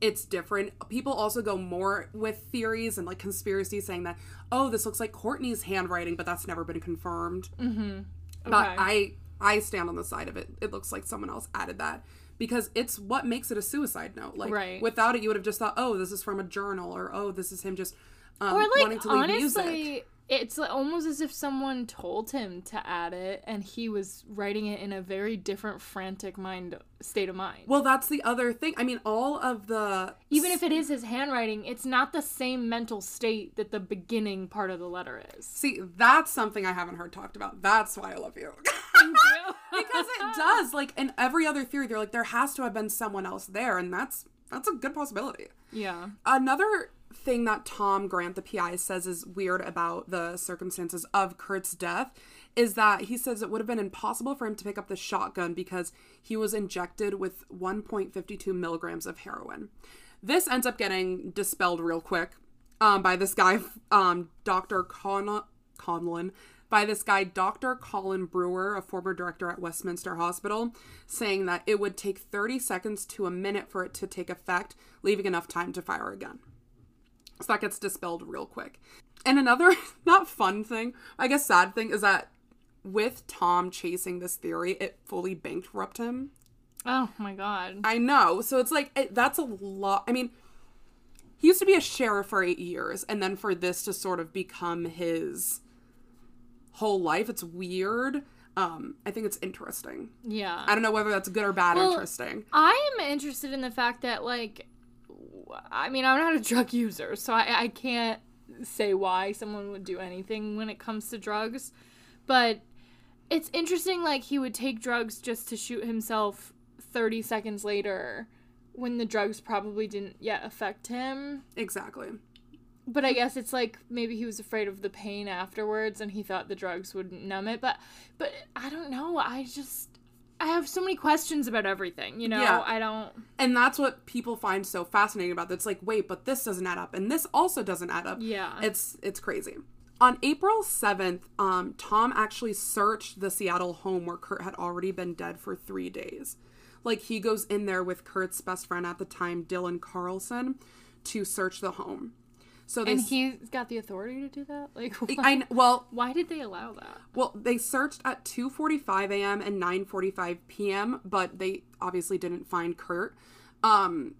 it's different people also go more with theories and like conspiracies saying that oh this looks like courtney's handwriting but that's never been confirmed mm-hmm. but i i stand on the side of it it looks like someone else added that because it's what makes it a suicide note like Right. without it you would have just thought oh this is from a journal or oh this is him just um, Or wanting like to leave music honestly, it's almost as if someone told him to add it, and he was writing it in a very different, frantic mind state of mind. well that's the other thing i mean all of the Even if it is his handwriting, it's not the same mental state that the beginning part of the letter is. see that's something i haven't heard talked about that's why i love you because it does like in every other theory they're like there has to have been someone else there and that's that's a good possibility. Yeah. another thing that tom grant the pi says is weird about the circumstances of kurt's death is that he says it would have been impossible for him to pick up the shotgun because he was injected with 1.52 milligrams of heroin. This ends up getting dispelled real quick um, by this guy um, dr Con- conlon by this guy, Dr. Colin Brewer, a former director at Westminster Hospital, saying that it would take 30 seconds to a minute for it to take effect, leaving enough time to fire again. So that gets dispelled real quick. And another not fun thing, I guess sad thing, is that with Tom chasing this theory, it fully bankrupted him. Oh my god. I know. So it's like, it, that's a lot. I mean, he used to be a sheriff for eight years, and then for this to sort of become his whole life, it's weird. Um, I think it's interesting. Yeah. I don't know whether that's good or bad. Well, interesting. I am interested in the fact that, like, I mean, I'm not a drug user, so I, I can't say why someone would do anything when it comes to drugs. But it's interesting, like, he would take drugs just to shoot himself 30 seconds later when the drugs probably didn't yet affect him. Exactly. But I guess it's like maybe he was afraid of the pain afterwards and he thought the drugs would numb it. But, but I don't know. I just. I have so many questions about everything, you know? Yeah. I don't. And that's what people find so fascinating about this. Like, wait, but this doesn't add up, and this also doesn't add up. Yeah. It's it's crazy. On April 7th, um, Tom actually searched the Seattle home where Kurt had already been dead for three days. Like, he goes in there with Kurt's best friend at the time, Dylan Carlson, to search the home. So they And he's got the authority to do that? Like, what? I well, why did they allow that? well, they searched at 2:45 a.m. and 9:45 p.m., but they obviously didn't find Kurt. Um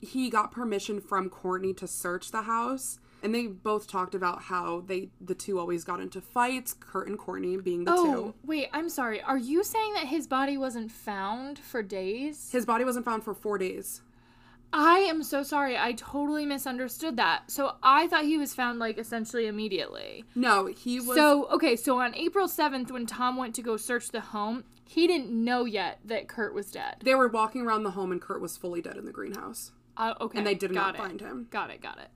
he got permission from Courtney to search the house, and they both talked about how they the two always got into fights, Kurt and Courtney being the Oh, two. wait, I'm sorry. Are you saying that his body wasn't found for days? His body wasn't found for 4 days. I am so sorry. I totally misunderstood that. So I thought he was found, like, essentially immediately. No, he was So, okay, so on April 7th, when Tom went to go search the home, he didn't know yet that Kurt was dead. they were walking around the home and Kurt was fully dead in the greenhouse. Uh, okay. And they did got not it. find him. Got it, got it.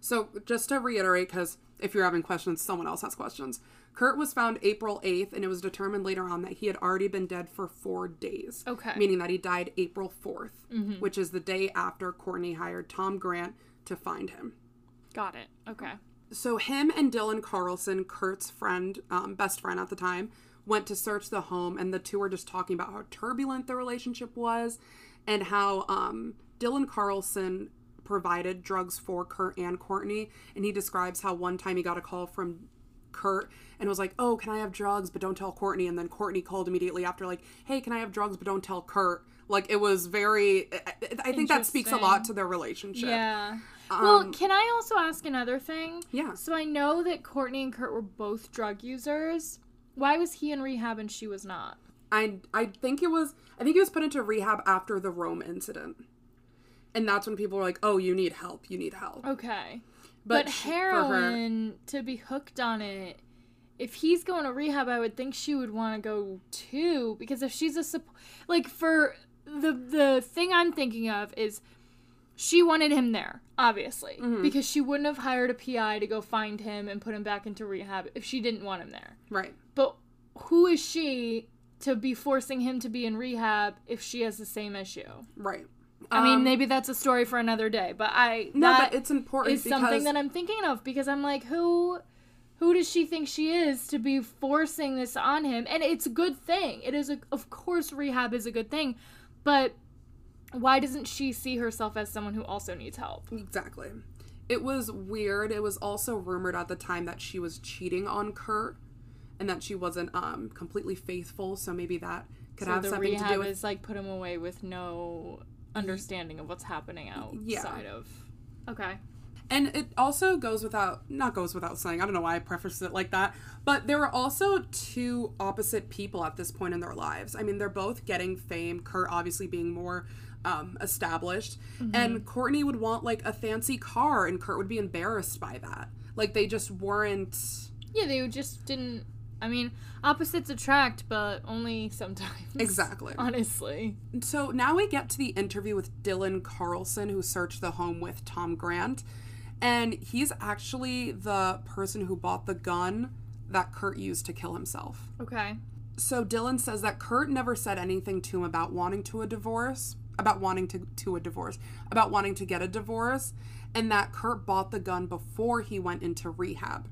So, just to reiterate, because if you're having questions, someone else has questions. Kurt was found April 8th, and it was determined later on that he had already been dead for four days. Okay. Meaning that he died April 4th, which is the day after Courtney hired Tom Grant to find him. Got it. Okay. So, him and Dylan Carlson, Kurt's friend, um, best friend at the time, went to search the home, and the two were just talking about how turbulent their relationship was and how um, Dylan Carlson provided drugs for Kurt and Courtney. And he describes how one time he got a call from Kurt and was like, Oh, can I have drugs? But don't tell Courtney. And then Courtney called immediately after, like, Hey, can I have drugs? But don't tell Kurt. Like, it was very, I, I think that speaks a lot to their relationship. Yeah. well, Um, can I also ask another thing? Yeah. So I know that Courtney and Kurt were both drug users. why was he in rehab and she was not? I I think it was I think he was put into rehab after the Rome incident. And that's when people were like, "Oh, you need help. You need help." Okay. But But, for her- heroin to be hooked on it. If he's going to rehab, I would think she would want to go too because if she's a like for the the thing I'm thinking of is she wanted him there, obviously, Mm-hmm. because she wouldn't have hired a PI to go find him and put him back into rehab if she didn't want him there. Right. But who is she to be forcing him to be in rehab if she has the same issue? Right. I mean, Um, maybe that's a story for another day, but I No, that but it's important because something that I'm thinking of because I'm like, who who does she think she is to be forcing this on him? And it's a good thing. It is a, of course rehab is a good thing, but why doesn't she see herself as someone who also needs help? Exactly. It was weird. It was also rumored at the time that she was cheating on Kurt and that she wasn't um completely faithful, so maybe that could so have something to do with is like put him away with no understanding of what's happening outside of. Okay. And it also goes without not goes without saying. I don't know why I prefaced it like that, but there were also two opposite people at this point in their lives. I mean, they're both getting fame. Kurt obviously being more um, established, and Courtney would want like a fancy car, and Kurt would be embarrassed by that. Like they just weren't. Yeah, they just didn't. I mean, opposites attract, but only sometimes. Exactly. Honestly. So now we get to the interview with Dylan Carlson, who searched the home with Tom Grant. And he's actually the person who bought the gun that Kurt used to kill himself. Okay. So Dylan says that Kurt never said anything to him about wanting to a divorce, about wanting to, to a divorce, about wanting to get a divorce, and that Kurt bought the gun before he went into rehab.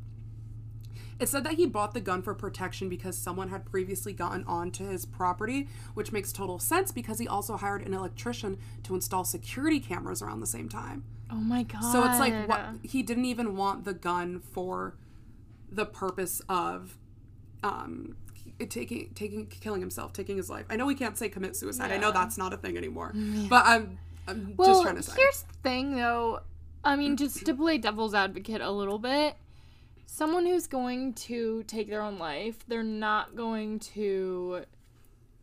It said that he bought the gun for protection because someone had previously gotten onto his property, which makes total sense because he also hired an electrician to install security cameras around the same time. Oh my god. So it's like what he didn't even want the gun for the purpose of um taking taking killing himself, taking his life. I know we can't say commit suicide. I know that's not a thing anymore. But I'm I'm well, just trying to say. here's the thing, though. I mean, just to play devil's advocate a little bit, someone who's going to take their own life, they're not going to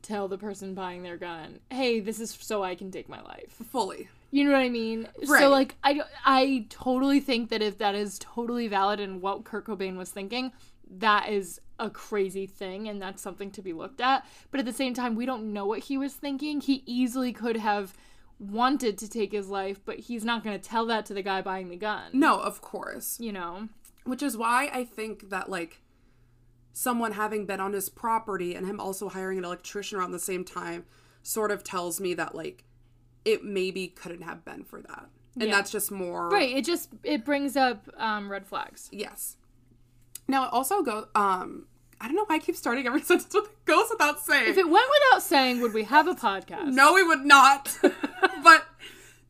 tell the person buying their gun, "Hey, this is so I can take my life." fully. You know what I mean? Right. So like I I totally think that if that is totally valid and what Kurt Cobain was thinking, that is a crazy thing and that's something to be looked at. But at the same time, we don't know what he was thinking. He easily could have wanted to take his life, but he's not going to tell that to the guy buying the gun. No, of course. You know. Which is why I think that like someone having been on his property and him also hiring an electrician around the same time sort of tells me that like it maybe couldn't have been for that. And Yeah. that's just more Right, it just it brings up um red flags. Yes. Now it also go um I don't know why I keep starting every sentence with it goes without saying. If it went without saying, would we have a podcast? no, we would not. but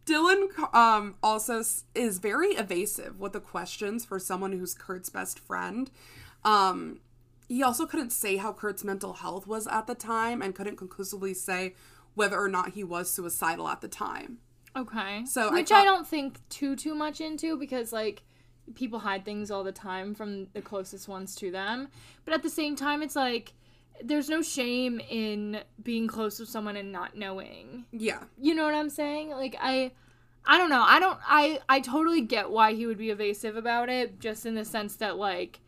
Dylan um also is very evasive with the questions for someone who's Kurt's best friend. Um he also couldn't say how Kurt's mental health was at the time and couldn't conclusively say whether or not he was suicidal at the time. Okay. So I which I, thought- don't think too too much into because like people hide things all the time from the closest ones to them. But at the same time it's like there's no shame in being close with someone and not knowing. Yeah. You know what I'm saying? Like I I don't know. I don't I I totally get why he would be evasive about it just in the sense that like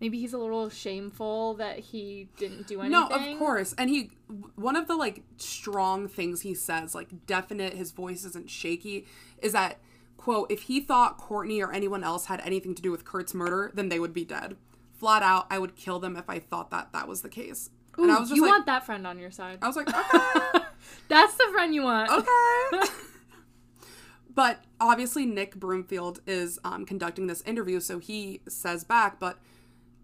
maybe he's a little shameful that he didn't do anything. No, of course. And he, one of the like strong things he says, like definite, his voice isn't shaky, is that, quote, if he thought Courtney or anyone else had anything to do with Kurt's murder, then they would be dead. Flat out, I would kill them if I thought that that was the case. and I was just you like, want that friend on your side. I was like, okay, That's the friend you want. okay. but obviously, Nick Broomfield is um, conducting this interview, so he says back, but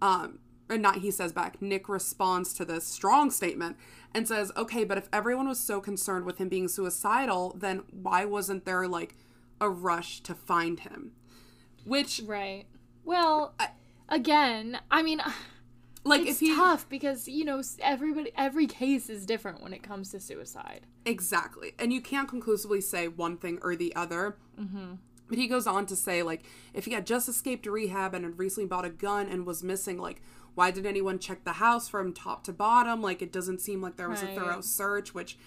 um, or not he says back, Nick responds to this strong statement and says, okay, but if everyone was so concerned with him being suicidal, then why wasn't there like a rush to find him? Which, Right. Well, again, I mean, like, it's if he tough because you know everybody, every case is different when it comes to suicide. exactly, and you can't conclusively say one thing or the other. Mm-hmm. But he goes on to say, like, if he had just escaped rehab and had recently bought a gun and was missing, like, why did anyone check the house from top to bottom? Like, it doesn't seem like there was Right. a thorough search, which,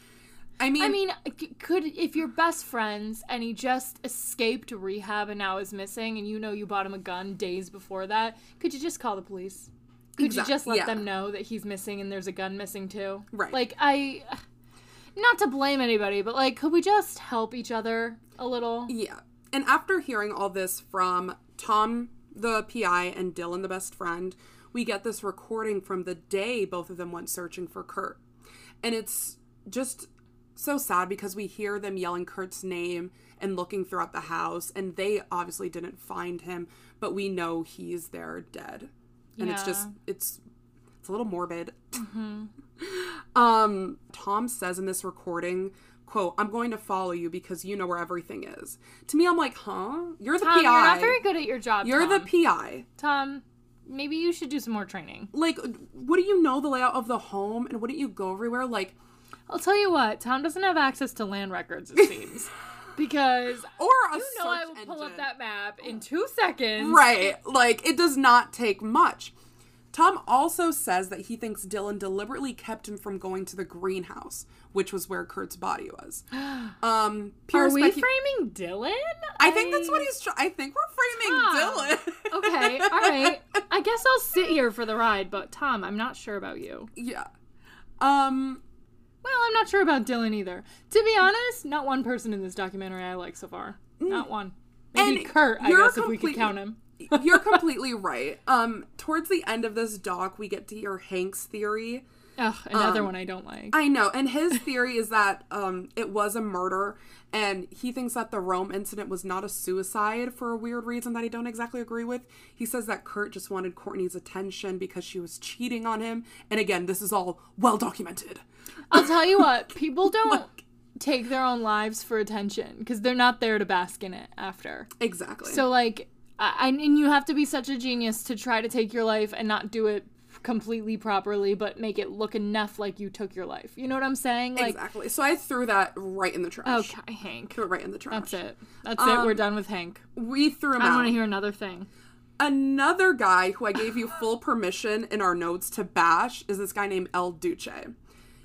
I mean, I mean, could if you're best friends and he just escaped rehab and now is missing, and you know you bought him a gun days before that, could you just call the police? Could Exact- you just let yeah. them know that he's missing and there's a gun missing too? Right. Like I, not to blame anybody, but like, could we just help each other a little? Yeah. And after hearing all this from Tom, the PI, and Dylan, the best friend, we get this recording from the day both of them went searching for Kurt. And it's just so sad because we hear them yelling Kurt's name and looking throughout the house, and they obviously didn't find him, but we know he's there dead. And it's just, it's. It's a little morbid. Um, Tom says in this recording, quote, I'm going to follow you because you know where everything is. To me, I'm like, huh? You're the Tom, PI. you're not very good at your job. You're Tom. the PI. Tom. Maybe you should do some more training. Like, what do you know the layout of the home and wouldn't you go everywhere? Like, I'll tell you what, Tom doesn't have access to land records, it seems. because or a you know I will pull up that map in two seconds. Right. Like, it does not take much. Tom also says that he thinks Dylan deliberately kept him from going to the greenhouse, which was where Kurt's body was. Um, Are we specu- framing Dylan? I think that's what he's. Tr- I think we're framing Tom. Dylan. Okay, all right. I guess I'll sit here for the ride, but Tom, I'm not sure about you. Yeah. Um. Well, I'm not sure about Dylan either. To be honest, not one person in this documentary I like so far. Not one. Maybe And Kurt, I guess, if we could count him. You're completely right. Um. Towards the end of this doc, we get to hear Hank's theory. Ugh, another Um, one I don't like. I know, and his theory is that um it was a murder, and he thinks that the Rome incident was not a suicide for a weird reason that I don't exactly agree with. He says that Kurt just wanted Courtney's attention because she was cheating on him, and again, this is all well documented. I'll tell you what, people don't take their own lives for attention because they're not there to bask in it after. Exactly. So like, I, and you have to be such a genius to try to take your life and not do it completely properly, but make it look enough like you took your life. You know what I'm saying? Like, exactly. So I threw that right in the trash. okay, Hank. Threw it right in the trash. That's it. That's it. We're Um, done with Hank. We threw him I out. want to hear another thing. Another guy who I gave you full permission in our notes to bash is this guy named El Duce.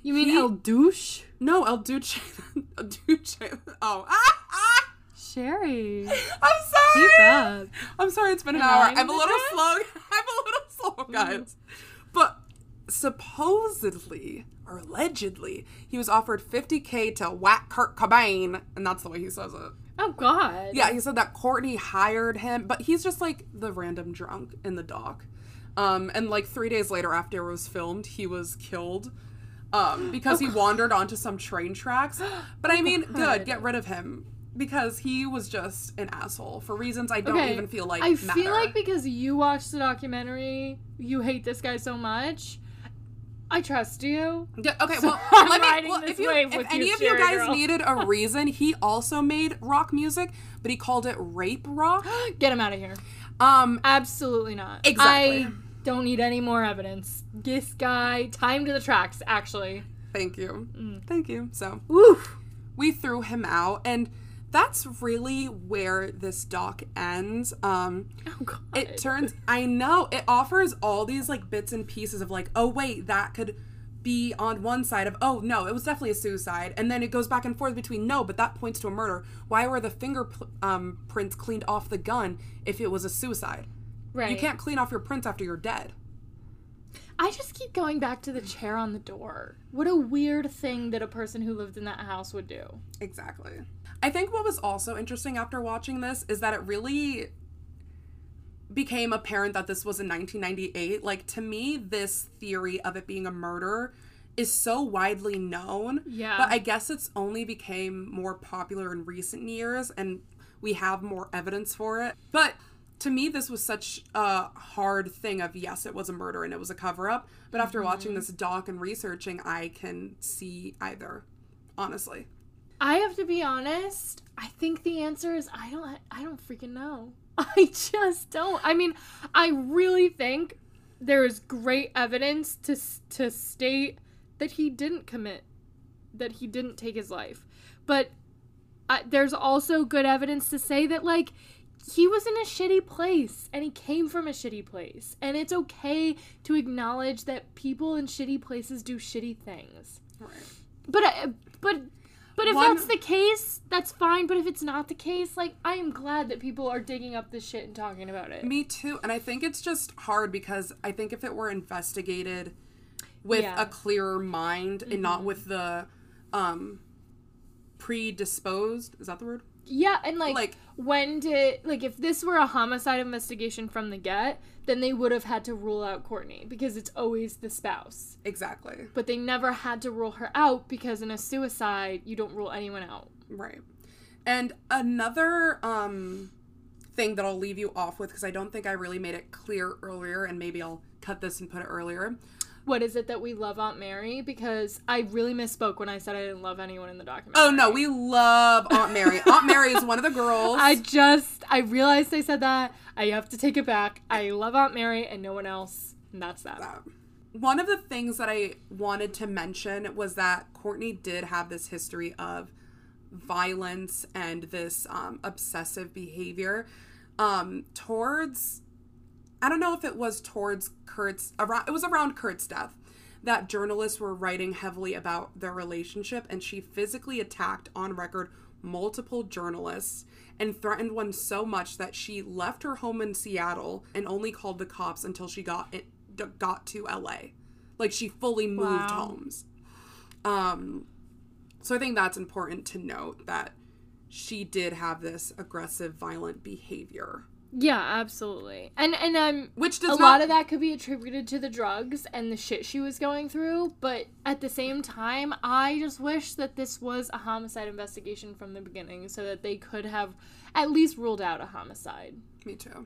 You mean He- El Douche? No, El Duce. El Duce. Oh, ah, ah, Sherry. I'm sorry. Keep up. I'm sorry. It's been an hour. I'm a little slow. I'm a little slow, guys. But supposedly or allegedly, he was offered 50k to whack Kurt Cobain, and that's the way he says it. Oh God. Yeah, he said that Courtney hired him, but he's just like the random drunk in the dock. Um, and like three days later, after it was filmed, he was killed um, because he wandered onto some train tracks. But I mean, good, get rid of him because he was just an asshole for reasons I don't Okay. even feel like I matter. feel like because you watched the documentary, you hate this guy so much. I trust you. Yeah, okay, So well, I'm let me. riding Well, this if you, wave if with any you, of you guys girl. needed a reason, he also made rock music, but he called it rape rock. Get him out of here. Um, Absolutely not. Exactly. I don't need any more evidence. This guy, time to the tracks, actually. thank you, Mm. thank you. So Oof. we threw him out, and that's really where this doc ends. Um, Oh god. it turns i know it offers all these like bits and pieces of like oh wait that could be on one side of oh no it was definitely a suicide and then it goes back and forth between no but that points to a murder why were the fingerprints um, cleaned off the gun if it was a suicide right. you can't clean off your prints after you're dead I just keep going back to the chair on the door. What a weird thing that a person who lived in that house would do. Exactly. I think what was also interesting after watching this is that it really became apparent that this was in 1998. Like, to me, this theory of it being a murder is so widely known. Yeah. But I guess it's only became more popular in recent years and we have more evidence for it. But to me, this was such a hard thing of yes, it was a murder and it was a cover up. But after watching mm-hmm. this doc and researching, I can see either, honestly. I have to be honest. I think the answer is I don't I don't freaking know. I just don't. I mean, I really think there is great evidence to to state that he didn't commit that he didn't take his life. But I, there's also good evidence to say that like he was in a shitty place and he came from a shitty place and it's okay to acknowledge that people in shitty places do shitty things Right. but uh, but but if One- that's the case that's fine but if it's not the case like i am glad that people are digging up this shit and talking about it Me too. And I think it's just hard because I think if it were investigated with Yeah. Mm-hmm. a clearer mind and not with the um predisposed, is that the word? Yeah, and like, Like- when did like if this were a homicide investigation from the get, then they would have had to rule out Courtney because it's always the spouse. Exactly. But they never had to rule her out because in a suicide you don't rule anyone out. Right. And another um thing that I'll leave you off with because I don't think I really made it clear earlier and maybe I'll cut this and put it earlier. What is it that we love Aunt Mary? Because I really misspoke when I said I didn't love anyone in the documentary. Oh no, we love Aunt Mary. Aunt Mary is one of the girls. I just I realized I said that. I have to take it back. I love Aunt Mary and no one else. And that's that. Um, one of the things that I wanted to mention was that Courtney did have this history of violence and this um, obsessive behavior um, towards. I don't know if it was towards Kurt's around. It was around Kurt's death that journalists were writing heavily about their relationship, and she physically attacked on record multiple journalists and threatened one so much that she left her home in Seattle and only called the cops until she got it got to LA. Like she fully moved Wow. homes. Um so I think that's important to note that she did have this aggressive violent behavior, Yeah, absolutely. And and um which a does not lot of that could be attributed to the drugs and the shit she was going through, but at the same time, I just wish that this was a homicide investigation from the beginning so that they could have at least ruled out a homicide. me too.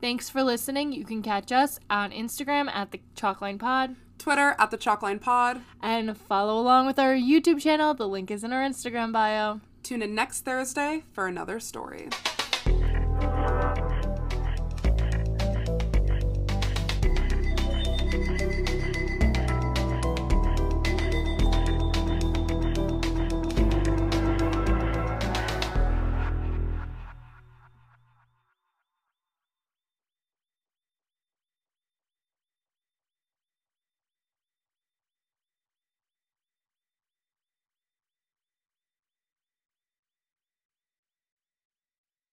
Thanks for listening. You can catch us on Instagram at the Chalkline Pod Twitter at the Chalkline Pod. and follow along with our YouTube channel. The link is in our Instagram bio. Tune in next Thursday for another story.